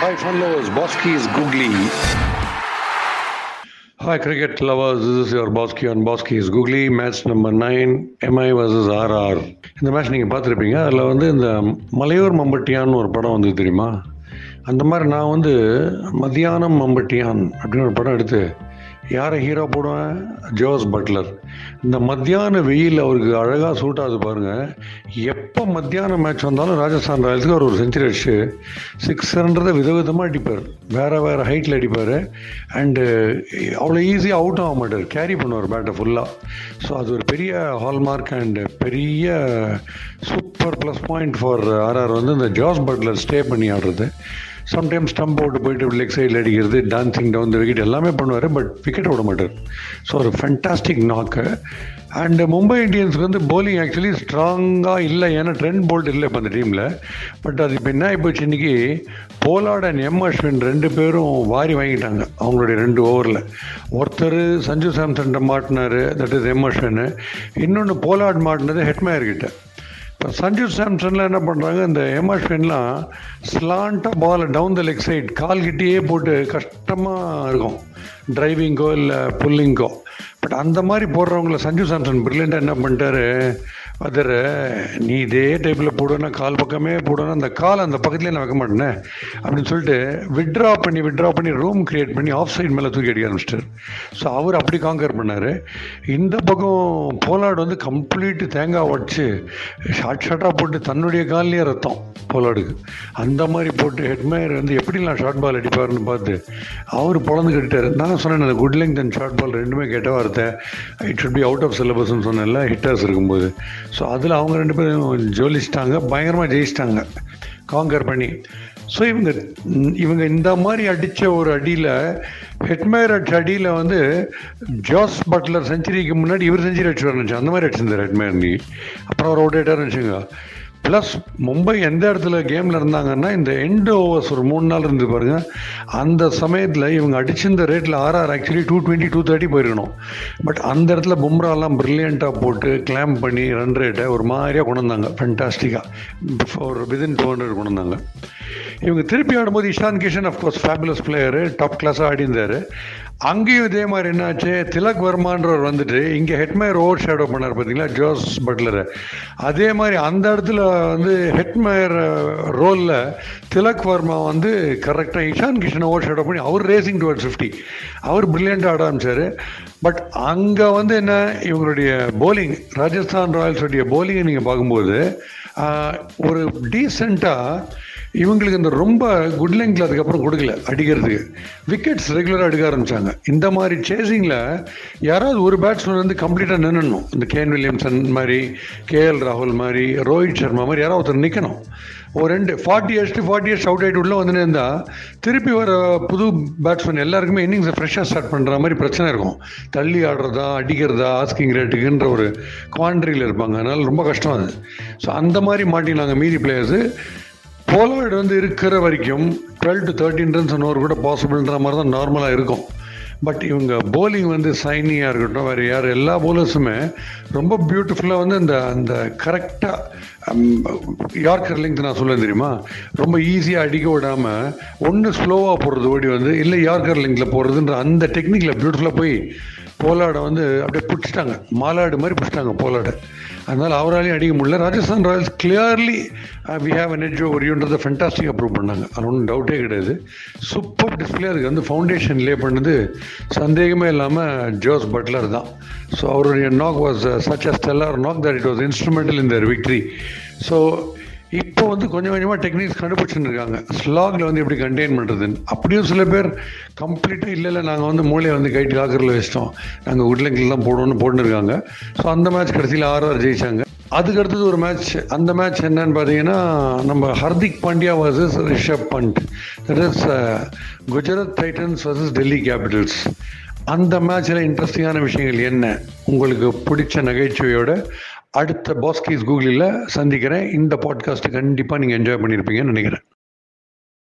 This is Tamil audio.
Hi fun lovers. Bosky is googly. Hi, cricket lovers. Is is your Bosky Bosky is is match Match nine MI versus RR இந்த மேட்ச் நீங்கள் பார்த்துருப்பீங்க அதில் வந்து இந்த மலையூர் மம்பட்டியான்னு ஒரு படம் வந்து தெரியுமா அந்த மாதிரி நான் வந்து மதியானம் மம்பட்டியான் அப்படின்னு ஒரு படம் எடுத்து யாரை ஹீரோ போடுவேன்? ஜோஸ் பட்லர் இந்த மத்தியான வெயில் அவருக்கு அழகாக சூட் ஆகுது பாருங்கள் எப்போ மத்தியான மேட்ச் வந்தாலும் ராஜஸ்தான் ராயல்ஸுக்கு அவர் ஒரு செஞ்சுரி அடிச்சு சிக்ஸ்ன்றதை விதவிதமாக அடிப்பார். வேறு வேறு ஹைட்டில் அடிப்பார். அண்டு eh, அவ்வளோ ஈஸியாக அவுட் ஆக மாட்டார். கேரி பண்ணுவார் பேட்டை ஃபுல்லாக ஸோ அது ஒரு பெரிய ஹால்மார்க் அண்டு பெரிய super plus point for RR வந்து இந்த ஜாஸ் பட்லர் ஸ்டே பண்ணி ஆடுறது. சம்டைம்ஸ் ஸ்டம்ப் அவுட் போயிட்டு லெக் சைடில் அடிக்கிறது டான்சிங் டவுன் த விக்கெட் எல்லாமே பண்ணுவார் பட் விக்கெட் விட மாட்டார். ஸோ ஒரு ஃபென்டாஸ்டிக் நாக்கு அண்ட் மும்பை இந்தியன்ஸுக்கு வந்து போலிங் ஆக்சுவலி ஸ்ட்ராங்காக இல்லை ஏன்னா ட்ரெண்ட் போல்ட் இல்லை இப்போ அந்த டீமில் பட் அது இப்போ என்ன ஆகிப்போச்சு இன்றைக்கி போலாட் அண்ட் எம் அஸ்வின் ரெண்டு பேரும் வாரி வாங்கிட்டாங்க அவங்களுடைய ரெண்டு ஓவரில் ஒருத்தர் சஞ்சு சாம்சன் மாட்டினார் தட் இஸ் எம் அஸ்வின் இன்னொன்று போலாட் மாட்டினது ஹெட்மேயர் கிட்ட. சஞ்சு சாம்சன்லாம் என்ன பண்ணுறாங்க இந்த எம்ஆர்ஸ்வின்லாம் ஸ்லாண்டாக பாலை டவுன் த லெக் சைட் கால் கிட்டேயே போட்டு கஷ்டமாக இருக்கும். டிரைவிங்கோ இல்லை புல்லிங்கோ பட் அந்த மாதிரி போடுறவங்கள சஞ்சு சாம்சன் பிரில்லியண்ட்டாக என்ன பண்ணிட்டாரு? அதர் நீ இதே டைப்பில் போடுவேன் கால் பக்கமே போடுவேன் அந்த கால் அந்த பக்கத்துலேயே நான் வைக்க மாட்டேனே? அப்படின்னு சொல்லிட்டு விட்ரா பண்ணி விட்ரா பண்ணி ரூம் கிரியேட் பண்ணி ஆஃப் சைட் மேலே தூக்கி அடிக்க ஆரம்பிச்சிட்டார். ஸோ அவர் அப்படி காங்கர் பண்ணார். இந்த பக்கம் போலாடு வந்து கம்ப்ளீட் தேங்காய் உடச்சி ஷார்ட் ஷார்ட்டாக போட்டு தன்னுடைய கால்லேயே ரத்தம் போலாடுக்கு. அந்த மாதிரி போட்டு ஹெட்மேயர் வந்து எப்படிலாம் ஷார்ட் பால் அடிப்பாருன்னு பார்த்து அவர் பொழந்து கட்டிட்டார். நான் சொன்னேன் அந்த good length and short ball ரெண்டுமே கெட்ட வார்த்தை it should be out of சிலபஸ்ன்னு சொன்னேன்ல ஹிட்டர்ஸ் இருக்கும்போது. ஸோ அதில் அவங்க ரெண்டு பேரும் ஜோலிச்சிட்டாங்க பயங்கரமாக ஜெயிச்சிட்டாங்க. காங்கர் பண்ணி. ஸோ இவங்க இவங்க இந்த மாதிரி அடித்த ஒரு அடியில் ஹெட்மேயர் அடிச்ச அடியில் வந்து ஜோஸ் பட்லர் செஞ்சுரிக்கு முன்னாடி இவர் செஞ்சுரி அடிச்சுவார் நினச்சேன். அந்த மாதிரி அடிச்சிருந்தார் ஹெட்மேர் நீ அப்புறம் அவர் அவுட் இருந்துச்சுங்க வச்சுங்க ப்ளஸ் மும்பை எந்த இடத்துல கேமில் இருந்தாங்கன்னா இந்த எண்ட் ஓவர்ஸ் ஒரு மூணு நாள் இருந்து பாருங்க. அந்த சமயத்தில் இவங்க அடிச்சிருந்த ரேட்டில் RR actually two twenty two thirty போயிருக்கணும். பட் அந்த இடத்துல பும்ராலாம் ப்ரில்லியண்ட்டாக போட்டு கிளாம் பண்ணி ரன் ரேட்டை ஒரு மாதிரியாக கொண்டு வந்தாங்க ஃபென்டாஸ்டிக்காக ஒரு விதின் டூ ஹண்ட்ரட் கொண்டு வந்தாங்க இவங்க திருப்பி ஆடும்போது Ishan Kishan of course fabulous player top கிளாஸாக ஆடிந்தார் அங்கேயும் இதே மாதிரி என்னாச்சு? திலக் வர்மான்றவர் வந்துட்டு இங்கே ஹெட்மேயர் ஓவர் ஷேடோ பண்ணார் பார்த்தீங்களா ஜோஸ் பட்லரை அதே மாதிரி அந்த இடத்துல வந்து ஹெட்மேயர் ரோலில் திலக் வர்மா வந்து கரெக்டாக இஷான் கிஷன் ஓவர் ஷேடோ பண்ணி அவர் ரேசிங் டுவர்ட்ஸ் ஃபிஃப்டி அவர் பிரில்லியண்ட்டாக ஆட ஆரம்பிச்சார். பட் அங்கே வந்து என்ன இவங்களுடைய போலிங் ராஜஸ்தான் ராயல்ஸுடைய போலிங்கை நீங்கள் பார்க்கும்போது ஒரு டீசெண்டாக இவங்களுக்கு இந்த ரொம்ப குட் லெங்கில் அதுக்கப்புறம் கொடுக்கல அடிக்கிறதுக்கு. விக்கெட்ஸ் ரெகுலராக எடுக்க ஆரம்பித்தாங்க இந்த மாதிரி சேசிங்கில் யாராவது ஒரு பேட்ஸ்மேன் வந்து கம்ப்ளீட்டாக நின்னுடணும். இந்த கேன் வில்லியம்சன் மாதிரி கேஎல் ராகுல் மாதிரி ரோஹித் சர்மா மாதிரி யாராவது ஒருத்தர் நிற்கணும் ஒரு ரெண்டு forty years forty years out ஆகிட்டு உள்ளே வந்து இருந்தால் திருப்பி வர புது பேட்ஸ்மேன் எல்லாருக்குமே இன்னிங்ஸை ஃப்ரெஷ்ஷாக ஸ்டார்ட் பண்ணுற மாதிரி பிரச்சனை இருக்கும். தள்ளி ஆடுறதா அடிக்கிறதா ஆஸ்கிங் ரேட்டுக்குன்ற ஒரு குவான்ட்ரியில் இருப்பாங்க. அதனால் ரொம்ப கஷ்டம் அது. ஸோ அந்த மாதிரி மாட்டினாங்க மீதி பிளேயர்ஸு போலார்டு வந்து இருக்கிற வரைக்கும் twelve to thirteen runs over கூட பாசிபிள்ன்ற மாதிரி தான் நார்மலாக இருக்கும். பட் இவங்க போலிங் வந்து சைனியாக இருக்கட்டும் வேறு யார் எல்லா போலர்ஸுமே ரொம்ப பியூட்டிஃபுல்லாக வந்து இந்த அந்த கரெக்டாக யார்கர் லெங்க் நான் சொல்ல தெரியுமா? ரொம்ப ஈஸியாக அடிக்க விடாமல் ஒன்று ஸ்லோவாக போடுறது ஓடி வந்து இல்லை யார்கர் லெங்கில் போடுறதுன்ற அந்த டெக்னிக்கில் பியூட்டிஃபுல்லாக போய் போலாடை வந்து அப்படியே பிடிச்சிட்டாங்க. மாலாடு மாதிரி பிடிச்சிட்டாங்க போலாடை. அதனால் அவராலையும் அடிக்க முடியல. Rajasthan Royals clearly we have an edge ஓவரியுன்றதை fantastic approve பண்ணாங்க. அது ஒன்றும் டவுட்டே கிடையாது. சூப்பர் டிஸ்பிளே அதுக்கு வந்து ஃபவுண்டேஷன் லே பண்ணது சந்தேகமே இல்லாமல் ஜோஸ் பட்லர் தான். ஸோ அவருடைய knock was such a stellar knock that it was instrumental in their victory so இப்போ வந்து கொஞ்சம் கொஞ்சமாக டெக்னிக்ஸ் கண்டுபிடிச்சுன்னு இருக்காங்க ஸ்லாகில் வந்து எப்படி கண்டெயின் பண்ணுறதுன்னு அப்படியும் சில பேர் கம்ப்ளீட்டாக இல்லை இல்லை நாங்கள் வந்து மூளையை வந்து கைட்டு காக்கரில் வச்சிட்டோம். நாங்கள் உட்லங்கில் தான் போடணும்னு போட்டுருக்காங்க ஸோ அந்த மேட்ச் கடைசியில் ஆறு ஆறு ஜெயிச்சாங்க. அதுக்கு அடுத்தது ஒரு மேட்ச் அந்த மேட்ச் என்னன்னு பார்த்தீங்கன்னா நம்ம Hardik Pandya versus Rishabh Pant that is Gujarat Titans versus Delhi Capitals அந்த மேட்ச்சில் இன்ட்ரெஸ்டிங்கான விஷயங்கள் என்ன? உங்களுக்கு பிடிச்ச நகைச்சுவையோட அடுத்த பாஸ்கீஸ் கூகுளில் சந்திக்கிறேன். இந்த பாட்காஸ்ட்டு கண்டிப்பாக நீங்கள் என்ஜாய் பண்ணியிருப்பீங்கன்னு நினைக்கிறேன்.